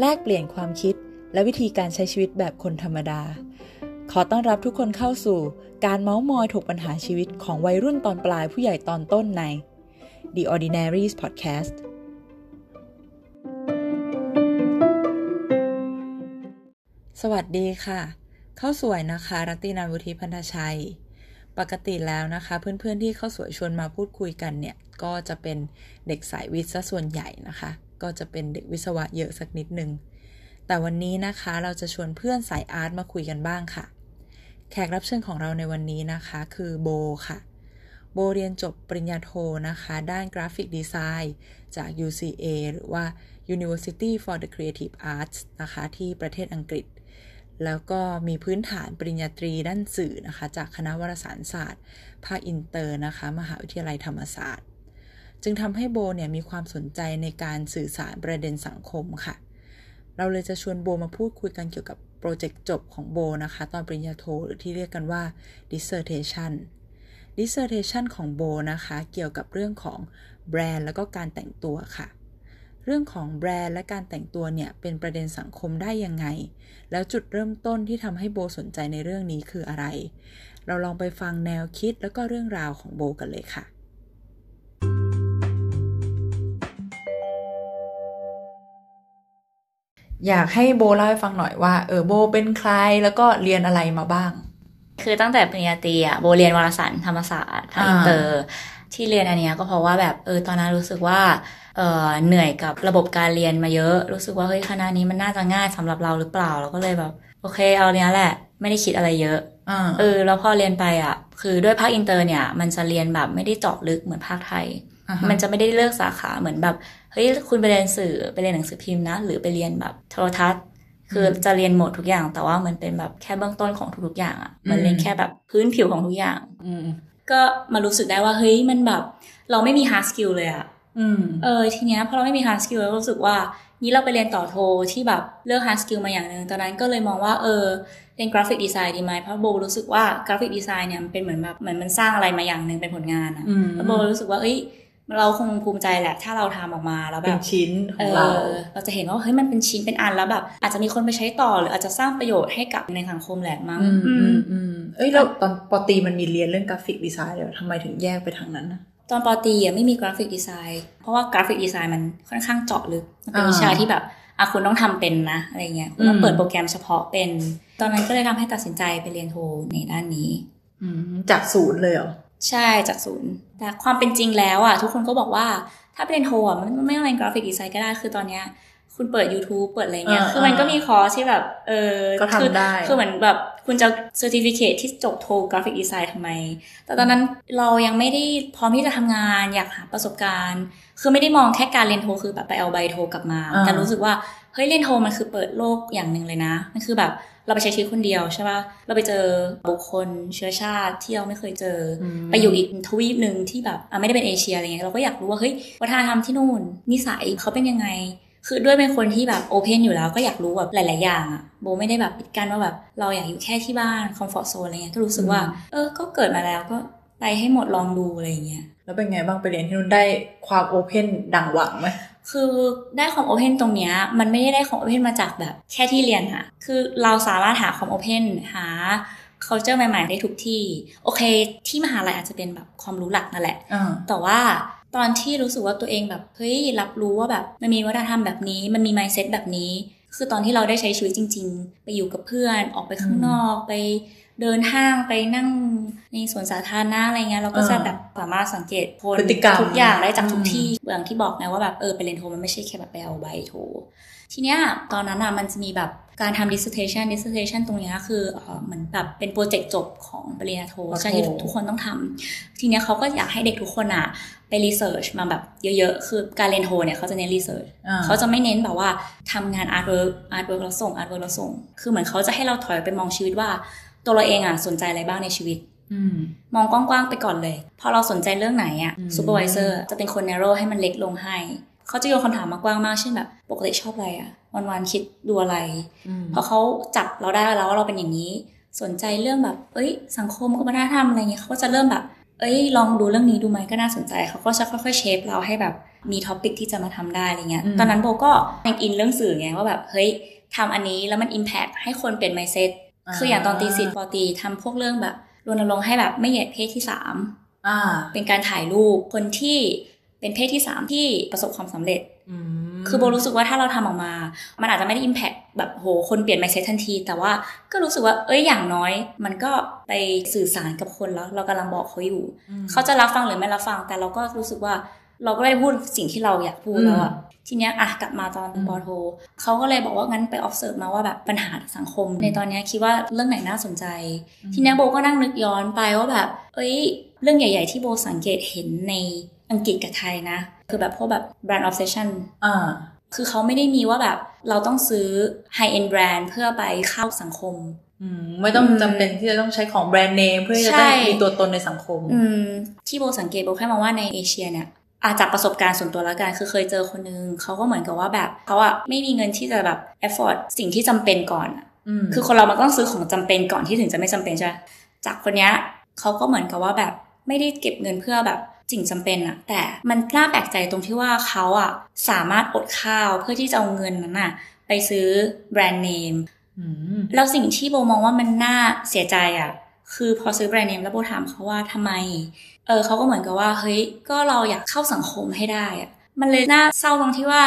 แลกเปลี่ยนความคิดและวิธีการใช้ชีวิตแบบคนธรรมดา ขอต้อนรับทุกคนเข้าสู่การเมาส์มอยถกปัญหาชีวิตของวัยรุ่นตอนปลายผู้ใหญ่ตอนต้นใน The Ordinaries Podcast สวัสดีค่ะ เข้าสวยนะคะ รัตตินาวุฒิพันธชัย ปกติแล้วนะคะ เพื่อนๆที่เข้าสวยชวนมาพูดคุยกันเนี่ย ก็จะเป็นเด็กสายวิทย์ซะส่วนใหญ่นะคะ ก็จะเป็นเด็กวิศวะเยอะสักนิดนึง แต่วันนี้นะคะเราจะชวนเพื่อนสายอาร์ตมาคุยกันบ้างค่ะ แขกรับเชิญของเราในวันนี้นะคะ คือโบค่ะโบเรียนจบปริญญาโทนะคะ ด้านกราฟิกดีไซน์จาก UCA หรือว่า University for the Creative Arts นะคะ ที่ประเทศอังกฤษ แล้วก็มีพื้นฐานปริญญาตรีด้านสื่อนะคะ จากคณะวารสารศาสตร์ ภาคอินเตอร์นะคะ มหาวิทยาลัยธรรมศาสตร์ จึงทำให้โบเนี่ยมีความสนใจในการสื่อสารประเด็นสังคมค่ะ เราเลยจะชวนโบมาพูดคุยกันเกี่ยวกับโปรเจกต์จบของโบนะคะ ตอนปริญญาโทหรือที่เรียกกันว่า dissertation dissertation ของโบนะคะ เกี่ยวกับเรื่องของแบรนด์แล้วก็การแต่งตัวค่ะ เรื่องของแบรนด์และการแต่งตัวเนี่ยเป็นประเด็นสังคมได้ยังไง แล้วจุดเริ่มต้นที่ทำให้โบสนใจในเรื่องนี้คืออะไร เราลองไปฟังแนวคิดแล้วก็เรื่องราวของโบกันเลยค่ะอยากให้โบเล่าให้ฟังหน่อยว่าเออโบเป็นใครแล้วก็เรียนอะไรมาบ้าง คือตั้งแต่ปริญญาตรีอะโบเรียนวารสารธรรมศาสตร์ทางอินเตอร์ ที่เรียนอันเนี้ยก็เพราะว่าแบบเออตอนนั้นรู้สึกว่าเออเหนื่อยกับระบบการเรียนมาเยอะ รู้สึกว่าเฮ้ยคณะนี้มันน่าจะง่ายสำหรับเราหรือเปล่าเราก็เลยแบบ โอเค เอาเนี้ยแหละ ไม่ได้คิดอะไรเยอะเออแล้วพอเรียนไปอะ คือด้วยภาคอินเตอร์เนี่ย มันจะเรียนแบบไม่ได้เจาะลึกเหมือนภาคไทย มันจะไม่ได้เลือกสาขาเหมือนแบบเฮ้ยคุณไปเรียนสื่อไปเรียนหนังสือพิมพ์นะ หรือไปเรียนแบบโทรทัศน์คือจะเรียนหมดทุกอย่างแต่ว่ามันเป็นแบบแค่เบื้องต้นของทุกๆอย่างอะ มันเรียนแค่แบบพื้นผิวของทุกอย่าง ก็มารู้สึกได้ว่าเฮ้ยมันแบบ เราไม่มี hard skill เลยอะเออทีเนี้ยพอเราไม่มี hard skill เรารู้สึกว่านี้เราไปเรียนต่อโทที่แบบเลือก hard skill มาอย่างหนึ่งตอนนั้นก็เลยมองว่าเออเรียนกราฟิกดีไซน์ดีไหมเพราะโบรู้สึกว่ากราฟิกดีไซน์เนี่ยมันเป็นเหมือนแบบเหมือนมันสร้างอะไรมาอย่างหนึ่งเป็นผลงานอะแล้วโบรู้สึกว่าเอ้ย เราคงภูมิใจแหละ ถ้าเราทำออกมาแล้วแบบเป็นชิ้นของเราเราจะเห็นว่าเฮ้ยมันเป็นชิ้นเป็นอันแล้วแบบ อาจจะมีคนไปใช้ต่อหรืออาจจะสร้างประโยชน์ให้กับในสังคมแหละมั้งอืมอืมเอ้ยเราตอนป.ตรีมันมีเรียนเรื่องกราฟิกดีไซน์เดี๋ยวทำไมถึงแยกไปทางนั้นนะตอนป.ตรีอะไม่มีกราฟิกดีไซน์เพราะว่ากราฟิกดีไซน์มันค่อนข้างเจาะลึกมันเป็นวิชาที่แบบอะคุณต้องทำเป็นนะอะไรเงี้ยคุณต้องเปิดโปรแกรมเฉพาะเป็น ตอนนั้นก็เลยทำให้ตัดสินใจไปเรียนโทในด้านนี้จากศูนย์เลยเหรอ ใช่จากศูนย์ แต่ความเป็นจริงแล้วอะทุกคนก็บอกว่าถ้าไปเรียนโทอะมันไม่ต้องเรียนกราฟิกดีไซน์ก็ได้คือตอนเนี้ยคุณเปิด YouTube เปิดอะไรเงี้ย คือมันก็มีคอร์สที่แบบ เออก็ทำได้ คือเหมือนแบบคุณจะcertificate ที่จบโทกราฟิกดีไซน์ทำไม แต่ตอนนั้นเรายังไม่ได้พร้อมที่จะทำงานอยากหาประสบการณ์ คือไม่ได้มองแค่การเรียนโทคือแบบไปเอาใบโทกลับมา แต่รู้สึกว่า เฮ้ยเรียนโทมันคือเปิดโลกอย่างหนึ่งเลยนะ มันคือแบบ เราไปใช้ชีวิตคนเดียวใช่ป่ะเราไปเจอบุคคลเชื้อชาติที่เราไม่เคยเจอ ไปอยู่อีกทวีปหนึ่งที่แบบไม่ได้เป็นเอเชียอะไรเงี้ยเราก็อยากรู้ว่าเฮ้ยวัฒนธรรมที่นู่นนิสัยเขาเป็นยังไง คือด้วยเป็นคนที่แบบ open อยู่แล้วก็อยากรู้แบบหลาย ๆ อย่างอะโบไม่ได้แบบปิดกั้นว่าแบบเราอยากอยู่แค่ที่บ้าน comfort zone อะไรเงี้ยก็รู้สึกว่า เออก็เกิดมาแล้วก็ไปให้หมดลองดูอะไรเงี้ยแล้วเป็นไงบ้างไปเรียนที่นู่นได้ความโอเพนดังหวังไหม คือได้ความโอเพนตรงเนี้ยมันไม่ได้ได้ความโอเพนมาจากแบบแค่ที่เรียนอะคือเราสามารถหาความโอเพนหา culture ใหม่ๆ ได้ทุกที่ โอเค ที่มหาลัยอาจจะเป็นแบบความรู้หลักนั่นแหละ แต่ว่าตอนที่รู้สึกว่าตัวเองแบบเฮ้ยรับรู้ว่าแบบมันมีวัฒนธรรมแบบนี้ มันมี mindset แบบนี้ คือตอนที่เราได้ใช้ชีวิตจริง ๆ ไปอยู่กับเพื่อนออกไปข้างนอกไป เดินห้างไปนั่งในสวนสาธารณะอะไรเงี้ยเราก็จะแบบสามารถสังเกตคนทุกอย่างได้จากทุกที่อย่างที่บอกไงว่าแบบเออไปเรียนโทมันไม่ใช่แค่แบบไปเอาใบโททีเนี้ยตอนนั้นอะมันจะมีแบบการทำ dissertation dissertation ตรงเนี้ยคือเหมือนแบบเป็นโปรเจกต์จบของปริญญาโทใช่ที่ทุกคนต้องทำทีเนี้ยเขาก็อยากให้เด็กทุกคนอะไป research มาแบบเยอะๆ คือการเรียนโทเนี่ยเขาจะเน้น research เขาจะไม่เน้นแบบว่าทำงาน artwork artwork แล้วส่ง artwork แล้วส่ง คือเหมือนเขาจะให้เราถอยไปมองชีวิตว่า ตัวเราเองอะสนใจอะไรบ้างในชีวิตมองกว้างๆไปก่อนเลย พอเราสนใจเรื่องไหนอะ supervisor จะเป็นคน narrow ให้มันเล็กลงให้ เขาจะโยนคำถามมากว้างมากเช่นแบบปกติชอบอะไรอะ วันๆคิดดูอะไร พอเขาจับเราได้แล้วว่าเราเป็นอย่างนี้ สนใจเรื่องแบบ เอ้ย สังคมวัฒนธรรมอะไรเงี้ยเขาก็จะเริ่มแบบ เอ้ย ลองดูเรื่องนี้ดูไหมก็น่าสนใจ เขาก็จะค่อยๆ shape เราให้แบบมี topic ที่จะมาทำได้อะไรเงี้ยอืมตอนนั้นโบก็ยังอินเรื่องสื่อไงว่าแบบ เฮ้ยทำอันนี้แล้วมันอิมแพ t ให้คนเปลี่ยนไมเซ็ต คืออย่างตอนตีสิปอตีทำพวกเรื่องแบบรณรงค์ให้แบบไม่เหยียดเพศที่สามอ่าเป็นการถ่ายรูปคนที่เป็นเพศที่สามที่ประสบความสำเร็จอืมคือโบรู้สึกว่าถ้าเราทำออกมา มันอาจจะไม่ได้อิมแพ t แบบโหคนเปลี่ยนไมเซ็ตทันที แต่ว่าก็รู้สึกว่า เอ้ยอย่างน้อย มันก็ไปสื่อสารกับคนแล้ว เรากำลังบอกเขาอยู่อืมเขาจะรับฟังหรือไม่รับฟัง แต่เราก็รู้สึกว่า เราก็ได้พูดสิ่งที่เราอยากพูดแล้วอะทีเนี้ยอะกลับมาตอนอืมปอโทเขาก็เลยบอกว่างั้นไป observe มาว่าแบบปัญหาสังคม ในตอนเนี้ยคิดว่าเรื่องไหนน่าสนใจ ทีเนี้ยโบก็นั่งนึกย้อนไปว่าแบบ เอ้ย เรื่องใหญ่ ๆ ที่โบสังเกตเห็นในอังกฤษกับไทยนะ คือแบบพวกแบบ brand obsession อ่าคือเขาไม่ได้มีว่าแบบเราต้องซื้อ high end brand เพื่อไปเข้าสังคมอืมไม่ต้องอืมจำเป็นที่จะต้องใช้ของแบรนด์เนมเพื่อที่จะใช่ได้มีตัวตนในสังคม อืมที่โบสังเกตโบแค่มองว่าในเอเชียเนี่ย อาจากประสบการณ์ส่วนตัวแล้วกันคือเคยเจอคนนึงเขาก็เหมือนกับว่าแบบเขาอะไม่มีเงินที่จะแบบ effort สิ่งที่จำเป็นก่อนอะอืมคือคนเรามันต้องซื้อของจำเป็นก่อนที่ถึงจะไม่จำเป็นใช่ไหมจากคนเนี้ยเขาก็เหมือนกับว่าแบบไม่ได้เก็บเงินเพื่อแบบสิ่งจำเป็นอะแต่มันน่าแปลกใจตรงที่ว่าเขาอะสามารถอดข้าวเพื่อที่จะเอาเงินนั้นอะไปซื้อแบรนด์เนมอืมแล้วสิ่งที่โบมองว่ามันน่าเสียใจอะ่ะ คือพอซื้อแบรนด์เนมแล้วโบถามเขาว่าทำไม เออเขาก็เหมือนกับว่าเฮ้ยก็เราอยากเข้าสังคมให้ได้อะ่ะมันเลยน่าเศร้าตรงที่ว่า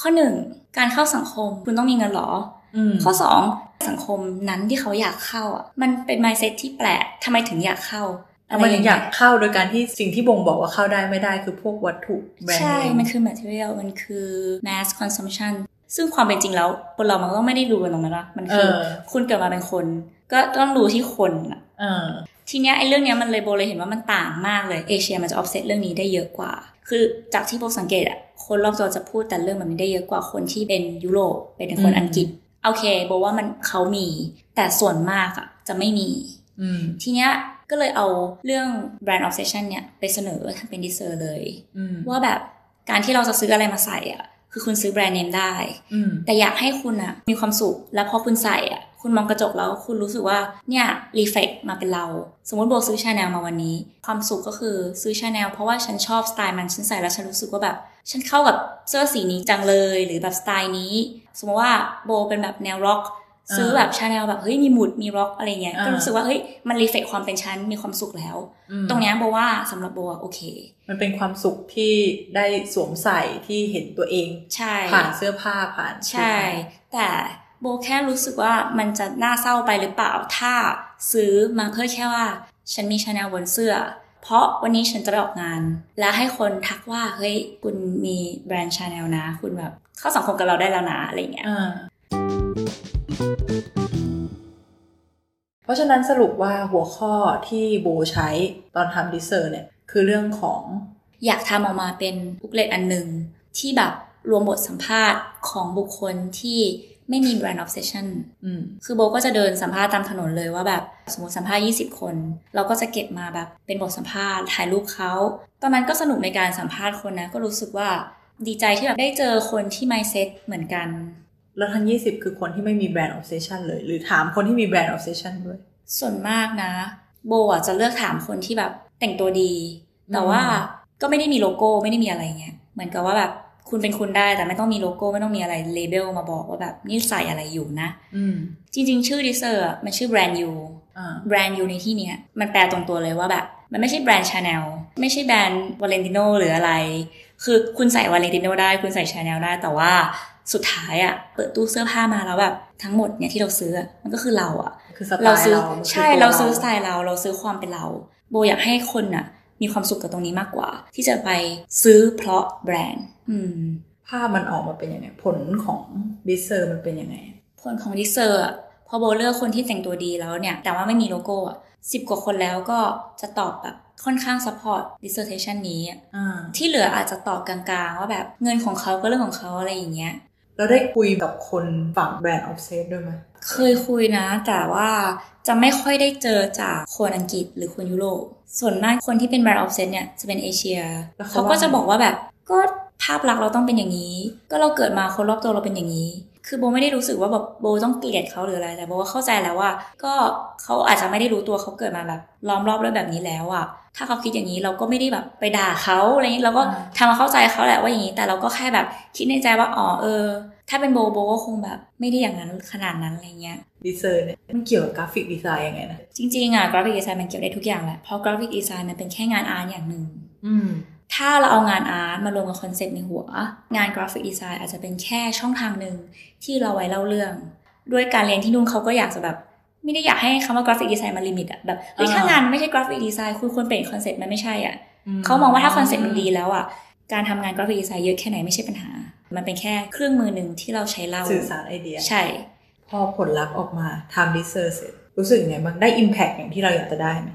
ข้อหนึ่งการเข้าสังคมคุณต้องมีเงินเหรออืมข้อสองสังคมนั้นที่เขาอยากเข้าอะมันเป็น mindset ที่แปลกทำไมถึงอยากเข้าทำไมถึงอยากเข้าโดยการที่สิ่งที่บ่งบอกว่าเข้าได้ไม่ได้คือพวกวัตถุแบรนด์ใช่เนมมันคือ material มันคือ mass consumption ซึ่งความเป็นจริงแล้วคนเรามันก็ไม่ได้ดูกันตรงนั้นนะมันคือเออคุณเกิดมาเป็นคน ก็ต้องดูที่คนอะเออทีเนี้ยไอ้เรื่องเนี้ยมันเลยโบเลยเห็นว่ามันต่างมากเลยเอเชียมันจะ obsess เรื่องนี้ได้เยอะกว่า คือจากที่โบสังเกตอะคนรอบตัวจะพูดแต่เรื่องแบบนี้ได้เยอะกว่าคนที่เป็นยุโรปเป็นคนอืมอังกฤษโอเคโบว่ามันเขามี แต่ส่วนมากอะจะไม่มีอืมทีเนี้ยก็เลยเอาเรื่อง brand obsession เนี่ยไปเสนอทำเป็น disser เลยอืมว่าแบบการที่เราจะซื้ออะไรมาใส่อะ คือคุณซื้อแบรนด์เนมได้อืมแต่อยากให้คุณอะมีความสุข แล้วพอคุณใส่อะคุณมองกระจกแล้วคุณรู้สึกว่าเนี่ย reflect มาเป็นเรา สมมติโบซื้อชาแนลมาวันนี้ ความสุขก็คือซื้อชาแนลเพราะว่าฉันชอบสไตล์มันฉันใส่แล้วฉันรู้สึกว่าแบบ ฉันเข้ากับเสื้อสีนี้จังเลยหรือแบบสไตล์นี้ สมมติว่าโบเป็นแบบแนวร็อกอ่า ซื้อแบบชาแนลแบบเฮ้ยมีหมุดมีร็อกอะไรเงี้ยอ่าก็รู้สึกว่าเฮ้ยมัน reflect ความเป็นฉันมีความสุขแล้วอืมตรงเนี้ยโบว่าสำหรับโบอะโอเค มันเป็นความสุขที่ได้สวมใส่ที่เห็นตัวเองใช่ผ่านเสื้อผ้าผ่านใช่ แต่โบแค่รู้สึกว่ามันจะน่าเศร้าไปหรือเปล่าถ้าซื้อมาเพื่อแค่ว่า ฉันมีชาแนลบนเสื้อ เพราะวันนี้ฉันจะไปออกงาน แล้วให้คนทักว่าเฮ้ยคุณมีแบรนด์ชาแนลนะ คุณแบบเข้าสังคมกับเราได้แล้วนะอะไรเงี้ยอ่า เพราะฉะนั้นสรุปว่าหัวข้อที่โบใช้ตอนทำ disser เนี่ย คือเรื่องของอยากทำออกมาเป็น booklet อันหนึ่งที่แบบรวมบทสัมภาษณ์ของบุคคลที่ไม่มี brand obsession อืมคือโบก็จะเดินสัมภาษณ์ตามถนนเลยว่าแบบสมมติสัมภาษณ์ 20 คน เราก็จะเก็บมาแบบเป็นบทสัมภาษณ์ถ่ายรูปเขา ตอนนั้นก็สนุกในการสัมภาษณ์คนนะ ก็รู้สึกว่าดีใจที่แบบได้เจอคนที่ mindset เหมือนกัน แล้วทั้ง20คือคนที่ไม่มี brand obsession เลย หรือถามคนที่มี brand obsession ด้วย ส่วนมากนะ โบอะจะเลือกถามคนที่แบบแต่งตัวดี แต่ว่าก็ไม่ได้มีโลโก้ไม่ได้มีอะไรเงี้ย เหมือนกับว่าแบบคุณเป็นคุณได้แต่ไม่ต้องมีโลโก้ไม่ต้องมีอะไร label มาบอกว่าแบบนี่ใส่อะไรอยู่นะอืมจริง ๆ ชื่อ disser มันชื่อ Brand You อ่า Brand You ในที่เนี้ยมันแปลตรงตัวเลยว่าแบบ มันไม่ใช่แบรนด์ชาแนลไม่ใช่แบรนด์วาเลนติโนหรืออะไร คือคุณใส่วาเลนติโนได้ คุณใส่ชาแนลได้แต่ว่า สุดท้ายอะเปิดตู้เสื้อผ้ามาแล้วแบบทั้งหมดเนี่ยที่เราซื้ออะมันก็คือเราอะคือสไตล์เราซื้อเรามันคือใช่ตัวเราซื้อสไตล์เราเราซื้อความเป็นเรา โบอยากให้คนอะมีความสุขกับตรงนี้มากกว่า ที่จะไปซื้อเพราะแบรนด์ อืมภาพมันออกมาเป็นยังไงผลของ disser มันเป็นยังไง ผลของ disser อะพอโบเลือกคนที่แต่งตัวดีแล้วเนี่ย แต่ว่าไม่มีโลโก้อะสิบกว่าคนแล้วก็จะตอบแบบค่อนข้าง support dissertation นี้อะอ่าที่เหลืออาจจะตอบกลางๆ ว่าแบบเงินของเขาก็เรื่องของเขาอะไรอย่างเงี้ย เราได้คุยกับคนฝั่งแบรนด์ obsess ด้วยไหมเคยคุยนะ แต่ว่าจะไม่ค่อยได้เจอจากคนอังกฤษหรือคนยุโรปส่วนมากคนที่เป็น brand obsess เนี่ยจะเป็นเอเชียแล้วเขาก็จะบอกว่าแบบก็ภาพลักษณ์เราต้องเป็นอย่างนี้ ก็เราเกิดมาคนรอบตัวเราเป็นอย่างนี้ คือโบไม่ได้รู้สึกว่าแบบโบต้องเกลียดเขาหรืออะไรแต่โบว่าเข้าใจแล้วว่า ก็เขาอาจจะไม่ได้รู้ตัวเขาเกิดมาแบบล้อมรอบด้วยแบบนี้แล้วอะถ้าเขาคิดอย่างนี้เราก็ไม่ได้แบบไปด่าเขาอะไรอย่างนี้เราก็ทำความเข้าใจเขาแหละว่าอย่างนี้ แต่เราก็แค่แบบคิดในใจว่าอ๋อเออ ถ้าเป็นโบโบก็คงแบบไม่ได้อย่างนั้นขนาดนั้นอะไรเงี้ย disser เนี่ยมันเกี่ยวกับกราฟิกดีไซน์ยังไงนะจริงๆอะกราฟิกดีไซน์มันเกี่ยวได้ทุกอย่างแหละเพราะกราฟิกดีไซน์มันเป็นแค่งาน art อย่างหนึ่งอืม ถ้าเราเอางาน art มารวมกับคอนเซปต์ในหัว งานกราฟิกดีไซน์อาจจะเป็นแค่ช่องทางหนึ่งที่เราไว้เล่าเรื่อง ด้วยการเรียนที่นู่นเขาก็อยากจะแบบไม่ได้อยากให้คำว่ากราฟิกดีไซน์มา limit อะแบบเฮ้ยอ่าถ้างานไม่ใช่กราฟิกดีไซน์คุณควรเปลี่ยนคอนเซปต์มันไม่ใช่อะเขามองว่าถ้าคอนเซปต์มันดีแล้วอะการทำงานกราฟิกดีไซน์เยอะแค่ไหนไม่ใช่ปัญหา มันเป็นแค่เครื่องมือหนึ่งที่เราใช้เล่าสื่อสารไอเดีย ใช่ พอผลลัพธ์ออกมาทำ disser เสร็จรู้สึกยังไงบ้างได้ impact อย่างที่เราอยากจะได้ไหม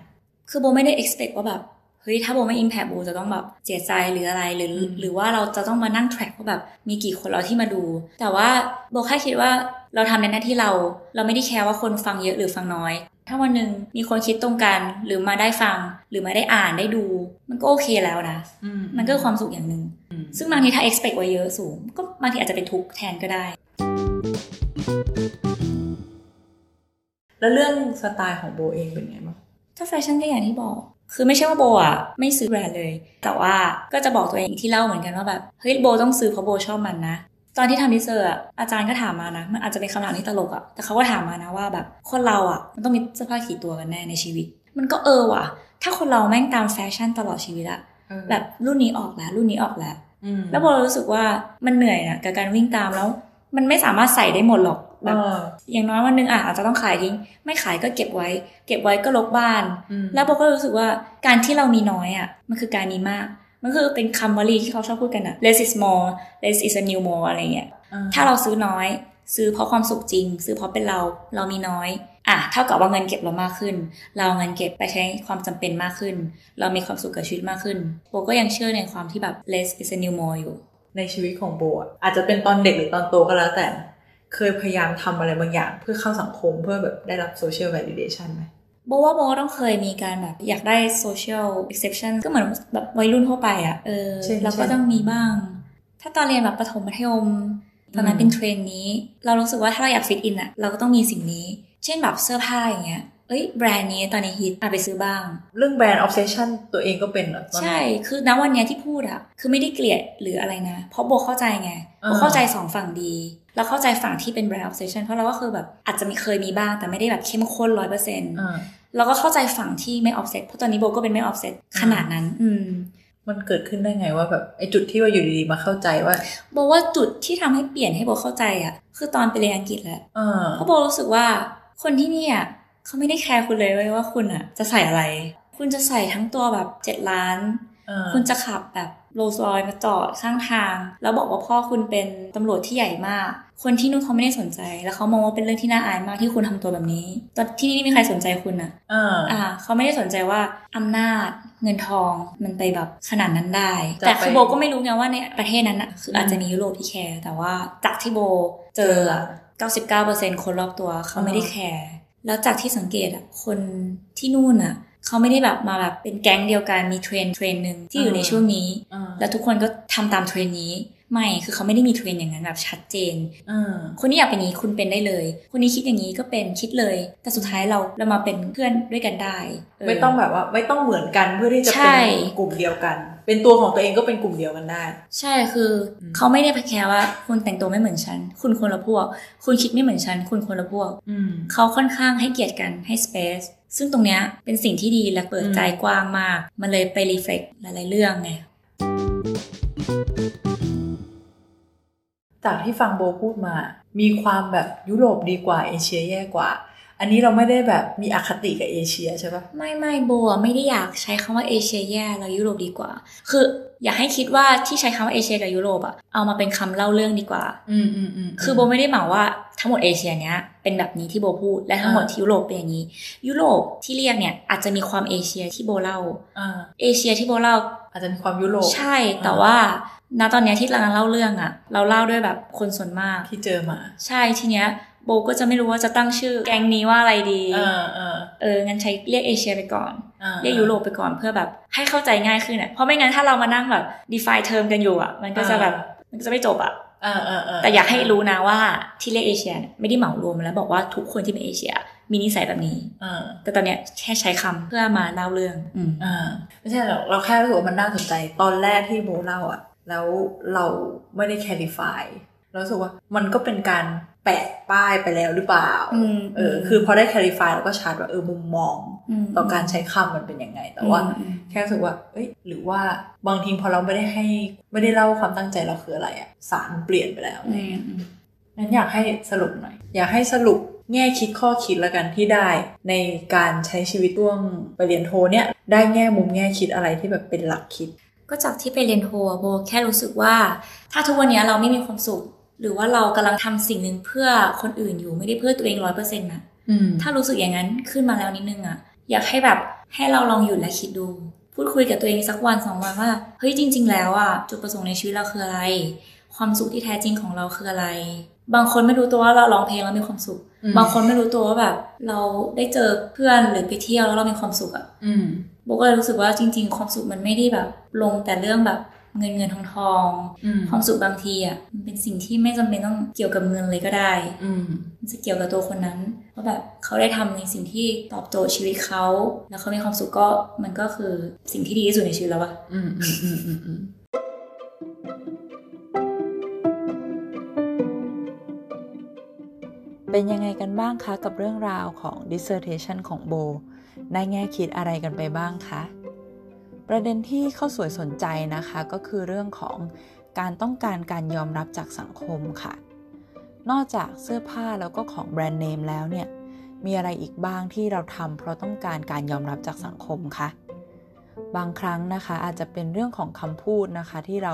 คือโบไม่ได้ expect ว่าแบบ เฮ้ยถ้าโบไม่ impact โบจะต้องแบบเสียใจหรืออะไรหรืออืมหรือว่าเราจะต้องมานั่ง track ว่าแบบมีกี่คนเราที่มาดู แต่ว่าโบแค่คิดว่าเราทำในหน้าที่เรา เราไม่ได้แคร์ว่าคนฟังเยอะหรือฟังน้อย ถ้าวันหนึ่งมีคนคิดตรงกันหรือมาได้ฟัง หรือมาได้อ่านได้ดู มันก็โอเคแล้วนะมันก็คือความสุขอย่างหนึ่งอืมซึ่งบางทีถ้า expect ไว้เยอะสูง ก็บางทีอาจจะเป็นทุกข์แทนก็ได้ แล้วเรื่องสไตล์ของโบเองเป็นไงบ้างถ้าแฟชั่นก็อย่างที่บอก คือไม่ใช่ว่าโบอะไม่ซื้อแบรนด์เลย แต่ว่าก็จะบอกตัวเองที่เล่าเหมือนกันว่าแบบเฮ้ยโบต้องซื้อเพราะโบชอบมันนะตอนที่ทำดิเซอร์อะอาจารย์ก็ถามมานะ มันอาจจะเป็นคำถามที่ตลกอะแต่เขาก็ถามมานะว่าแบบคนเราอะมันต้องมีเสื้อผ้ากี่ตัวกันแน่ในชีวิต มันก็เออว่ะ ถ้าคนเราแม่งตามแฟชั่นตลอดชีวิตอะแบบรุ่นนี้ออกแล้ว รุ่นนี้ออกแล้วอืมแล้วโบรู้สึกว่ามันเหนื่อยนะกับการวิ่งตามแล้ว มันไม่สามารถใส่ได้หมดหรอก แบเอบออย่างน้อยวันหนึงอะอาจจะต้องขายทิ้ง ไม่ขายก็เก็บไว้ เก็บไว้ก็ลบบ้านอืมแล้วโบก็รู้สึกว่าการที่เรามีน้อยอะมันคือการมีมากมันคือเป็นคำวลีที่เขาชอบพูดกันอะ less is more less is a new more อะไรเงี้ยอ่ถ้าเราซื้อน้อย ซื้อเพราะความสุขจริง ซื้อเพราะเป็นเรา เรามีน้อย อะ เท่ากับว่าเงินเก็บเรามากขึ้น เราเอาเงินเก็บไปใช้ความจำเป็นมากขึ้น เรามีความสุขกับชีวิตมากขึ้น โบก็ยังเชื่อในความที่แบบ less is a new more อยู่ ในชีวิตของโบอะอาจจะเป็นตอนเด็กหรือตอนโตก็แล้วแต่นะ เคยพยายามทำอะไรบางอย่าง เพื่อเข้าสังคมเพื่อแบบได้รับ social validation ไหมโบว่าโบก็ต้องเคยมีการแบบอยากได้ social acceptance ก็เหมือนแบบวัยรุ่นทั่วไปอะเออเช่นเราก็เช่นต้องมีบ้าง ถ้าตอนเรียนแบบประถมมัธยมตอนนั้นอืมเป็นเทรนด์นี้ เรารู้สึกว่าถ้าเราอยาก fit in อะเราก็ต้องมีสิ่งนี้ เช่นแบบเสื้อผ้าอย่างเงี้ย เอ้ยแบรนด์นี้ตอนนี้ฮิตอะไปซื้อบ้าง เรื่องแบรนด์ obsession ตัวเองก็เป็นเหรอตอนนั้นใช่ คือณวันเนี้ยที่พูดอะคือไม่ได้เกลียดหรืออะไรนะ เพราะโบเข้าใจไงอ่าโบเข้าใจสองฝั่งดีแล้วเข้าใจฝั่งที่เป็น brand obsession เพราะเราก็คือแบบอาจจะมีเคยมีบ้างแต่ไม่ได้แบบเข้มข้นร้อยเปอร์เซ็นต์อ่าแล้วก็เข้าใจฝั่งที่ไม่ offset เพราะตอนนี้โบก็เป็นไม่ offset ขนาดนั้น อืมมันเกิดขึ้นได้ไงว่าแบบไอจุดที่ว่าอยู่ดีๆมาเข้าใจว่าโบว่าจุดที่ทำให้เปลี่ยนให้โบเข้าใจอะคือตอนไปเรียนอังกฤษแหละเออเพราะโบรู้สึกว่าคนที่เนี่ย เขาไม่ได้แคร์คุณเลยเว้ยว่าคุณอะจะใส่อะไร คุณจะใส่ทั้งตัวแบบเจ็ดล้านเออคุณจะขับแบบโรลส์รอยมาจอดข้างทาง แล้วบอกว่าพ่อคุณเป็นตำรวจที่ใหญ่มาก คนที่นู่นเขาไม่ได้สนใจ แล้วเขามองว่าเป็นเรื่องที่น่าอายมากที่คุณทำตัวแบบนี้ ตอนที่นี่ไม่มีใครสนใจคุณอะเอออ่า เขาไม่ได้สนใจว่าอำนาจเงินทองมันไปแบบขนาดนั้นได้จะแต่คือไปโบก็ไม่รู้ไงว่าในประเทศนั้นอะคืออาจจะมียุโรปที่แคร์แต่ว่าจากที่โบเจออะ99%คนรอบตัวเขาไม่ได้แคร์ แล้วจากที่สังเกตอะคนที่นู่นอะเขาไม่ได้แบบมาแบบเป็นแก๊งเดียวกันมีเทรนด์เทรนด์หนึ่งที่อยู่ในช่วงนี้เออแล้วทุกคนก็ทำตามเทรนด์นี้ไม่ คือเขาไม่ได้มีเทรนด์อย่างนั้นแบบชัดเจนเออคนที่อยากเป็นอย่างนี้คุณเป็นได้เลย คนนี้คิดอย่างนี้ก็เป็นคิดเลย แต่สุดท้ายเราเรามาเป็นเพื่อนด้วยกันได้ไม่ต้องแบบว่าไม่ต้องเหมือนกันเพื่อที่จะใช่เป็นกลุ่มเดียวกัน เป็นตัวของตัวเองก็เป็นกลุ่มเดียวกันได้ ใช่คืออืมเขาไม่ได้แคร์ว่าคุณแต่งตัวไม่เหมือนฉัน คุณคนละพวก คุณคิดไม่เหมือนฉัน คุณคนละพวกอืมเขาค่อนข้างให้เกียรติกันให้ space ซึ่งตรงเนี้ยเป็นสิ่งที่ดีและเปิดอืมใจกว้างมาก มันเลยไปรีเฟล็กหลายๆเรื่องไงจากที่ฟังโบพูดมา มีความแบบยุโรปดีกว่าเอเชียแย่กว่า อันนี้เราไม่ได้แบบมีอคติกับเอเชียใช่ปะไม่ไม่โบอะไม่ได้อยากใช้คำว่าเอเชียแย่แล้วยุโรปดีกว่า คืออยากให้คิดว่าที่ใช้คำว่าเอเชียกับยุโรปอะเอามาเป็นคำเล่าเรื่องดีกว่า อืมอืมอืมคือโบไม่ได้หมายว่าทั้งหมดเอเชียเนี้ยเป็นแบบนี้ที่โบพูดและทั้งหมดอ่าที่ยุโรปเป็นอย่างนี้ ยุโรปที่เรียกเนี่ยอาจจะมีความเอเชียที่โบเล่าอ่าเอเชียที่โบเล่าอาจจะมีความยุโรปใช่แต่ว่าณตอนเนี้ยที่เราเล่าเรื่องอะเราเล่าด้วยแบบคนส่วนมากที่เจอมา ใช่ทีเนี้ย โบก็จะไม่รู้ว่าจะตั้งชื่อแก๊งนี้ว่าอะไรดีเออเออเอองั้นใช้เรียกเอเชียไปก่อนอ่าเรียกยุโรปไปก่อนเพื่อแบบให้เข้าใจง่ายขึ้นอะเพราะไม่งั้นถ้าเรามานั่งแบบ define term กันอยู่อะ มันก็จะแบบมันก็จะไม่จบอะเออเออเออแต่อยากให้รู้นะว่าที่เรียกเอเชียเนี่ยไม่ได้เหมารวมแล้วบอกว่าทุกคนที่เป็นเอเชีย มีนิสัยแบบนี้เออแต่ตอนเนี้ยแค่ใช้คำเพื่อมาเล่าเรื่องอืมเออไม่ใช่หรอกเราแค่รู้สึกว่ามันน่าสนใจตอนแรกที่โบเล่าอะแล้วเราไม่ได้แคลิฟายเรารู้สึกว่ามันก็เป็นการ แปะป้ายไปแล้วหรือเปล่าอืมเออ คือพอได้แคลิฟายเราก็ชัดว่าเออมุมมองมต่อการใช้คำมันเป็นยังไง แต่ว่าอืมแค่รู้สึกว่า เอ้ย หรือว่าบางทีพอเราไม่ได้ให้ไม่ได้เล่าความตั้งใจเราคืออะไรอะสารเปลี่ยนไปแล้วอืมอืมนั้นอยากให้สรุปหน่อย อยากให้สรุปแง่คิดข้อคิดละกันที่ได้ ในการใช้ชีวิตช่วงไปเรียนโทเนี่ย ได้แง่มุมแง่คิดอะไรที่แบบเป็นหลักคิด ก็จากที่ไปเรียนโทอะโบแค่รู้สึกว่า ถ้าทุกวันเนี้ยเราไม่มีความสุข หรือว่าเรากำลังทำสิ่งหนึ่งเพื่อคนอื่นอยู่ไม่ได้เพื่อตัวเองร้อยเปอร์เซ็นต์นะอืมถ้ารู้สึกอย่างนั้นขึ้นมาแล้วนิดนึงอะอยากให้แบบให้เราลองหยุดและคิดดู พูดคุยกับตัวเองสักวันสองวันว่าเฮ้ยจริง ๆ แล้วอะจุดประสงค์ในชีวิตเราคืออะไร ความสุขที่แท้จริงของเราคืออะไร บางคนไม่รู้ตัวว่าเราร้องเพลงแล้วมีความสุขอืมบางคนไม่รู้ตัวว่าแบบ เราได้เจอเพื่อนหรือไปเที่ยวแล้วเรามีความสุขอะอืมโบก็เลยรู้สึกว่าจริง ๆ ความสุขมันไม่ได้แบบ ลงแต่เรื่องแบบ เงินเงินทองทองอืมความสุขบางทีอะมันเป็นสิ่งที่ไม่จำเป็นต้องเกี่ยวกับเงินเลยก็ได้ อืมมันจะเกี่ยวกับตัวคนนั้นว่าแบบเขาได้ทำในสิ่งที่ตอบโจทย์ชีวิตเขา แล้วเขามีความสุขก็มันก็คือสิ่งที่ดีที่สุดในชีวิตแล้วอะอืมอืมอืมอืมอืมเป็นยังไงกันบ้างคะ กับเรื่องราวของ dissertation ของโบ ได้แง่คิดอะไรกันไปบ้างคะ ประเด็นที่เข้าสวยสนใจนะคะก็คือเรื่องของการต้องการการยอมรับจากสังคมค่ะ นอกจากเสื้อผ้าแล้วก็ของแบรนด์เนมแล้วเนี่ยมีอะไรอีกบ้างที่เราทำเพราะต้องการการยอมรับจากสังคมคะบางครั้งนะคะอาจจะเป็นเรื่องของคำพูดนะคะที่เรา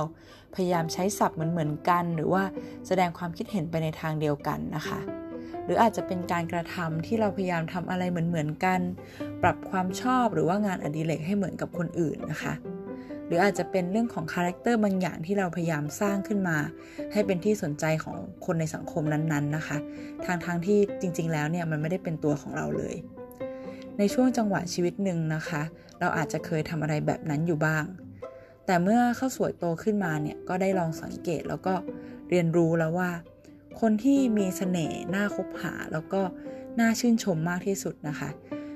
พยายามใช้ศัพท์เหมือนๆกัน หรือว่าแสดงความคิดเห็นไปในทางเดียวกันนะคะ รืออาจจะเป็นการกระทำที่เราพยายามทำอะไรเหมือนๆกัน ปรับความชอบหรือว่างานอดิเรกให้เหมือนกับคนอื่นนะคะ หรืออาจจะเป็นเรื่องของคาแรคเตอร์บางอย่างที่เราพยายามสร้างขึ้นมา ให้เป็นที่สนใจของคนในสังคมนั้นๆนะคะทางทางที่จริงๆแล้วเนี่ยมันไม่ได้เป็นตัวของเราเลย ในช่วงจังหวะชีวิตหนึ่งนะคะ เราอาจจะเคยทำอะไรแบบนั้นอยู่บ้างแต่เมื่อเข้าสวยโตขึ้นมาเนี่ยก็ได้ลองสังเกตแล้วก็เรียนรู้แล้วว่า คนที่มีเสน่ห์น่าคบหาแล้วก็น่าชื่นชมมากที่สุดนะคะ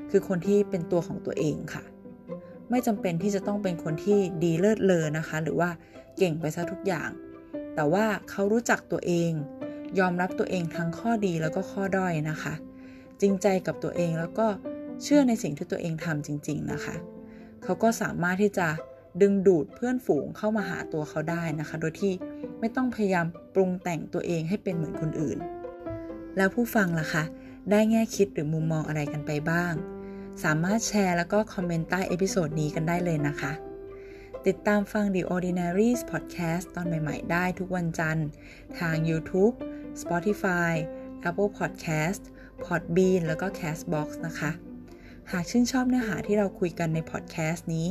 คือคนที่เป็นตัวของตัวเองค่ะ ไม่จำเป็นที่จะต้องเป็นคนที่ดีเลิศเลอนะคะ หรือว่าเก่งไปซะทุกอย่าง แต่ว่าเขารู้จักตัวเอง ยอมรับตัวเองทั้งข้อดีแล้วก็ข้อด้อยนะคะ จริงใจกับตัวเองแล้วก็เชื่อในสิ่งที่ตัวเองทำจริง ๆนะคะ เขาก็สามารถที่จะ ดึงดูดเพื่อนฝูงเข้ามาหาตัวเขาได้นะคะ โดยที่ไม่ต้องพยายามปรุงแต่งตัวเองให้เป็นเหมือนคนอื่น แล้วผู้ฟังล่ะคะ ได้แง่คิดหรือมุมมองอะไรกันไปบ้าง สามารถแชร์แล้วก็คอมเมนต์ใต้ episode นี้กันได้เลยนะคะ ติดตามฟัง The Ordinaries Podcast ตอนใหม่ๆ ได้ทุกวันจันทร์ ทาง YouTube Spotify Apple Podcast Podbean แล้วก็ Castbox นะคะ หากชื่นชอบเนื้อหาที่เราคุยกันในพอดแคสต์นี้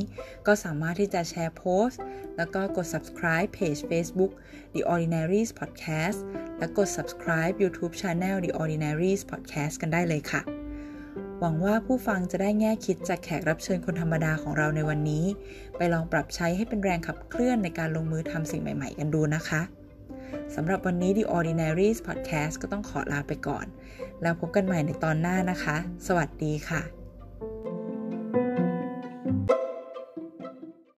ก็สามารถที่จะแชร์โพสต์ แล้วก็กด subscribe page Facebook The Ordinaries Podcast และกด subscribe YouTube Channel The Ordinaries Podcast กันได้เลยค่ะ หวังว่าผู้ฟังจะได้แง่คิดจากแขกรับเชิญคนธรรมดาของเราในวันนี้ ไปลองปรับใช้ให้เป็นแรงขับเคลื่อนในการลงมือทำสิ่งใหม่ ๆ กันดูนะคะสำหรับวันนี้ The Ordinaries Podcast ก็ต้องขอลาไปก่อน แล้วพบกันใหม่ในตอนหน้านะคะ สวัสดีค่ะ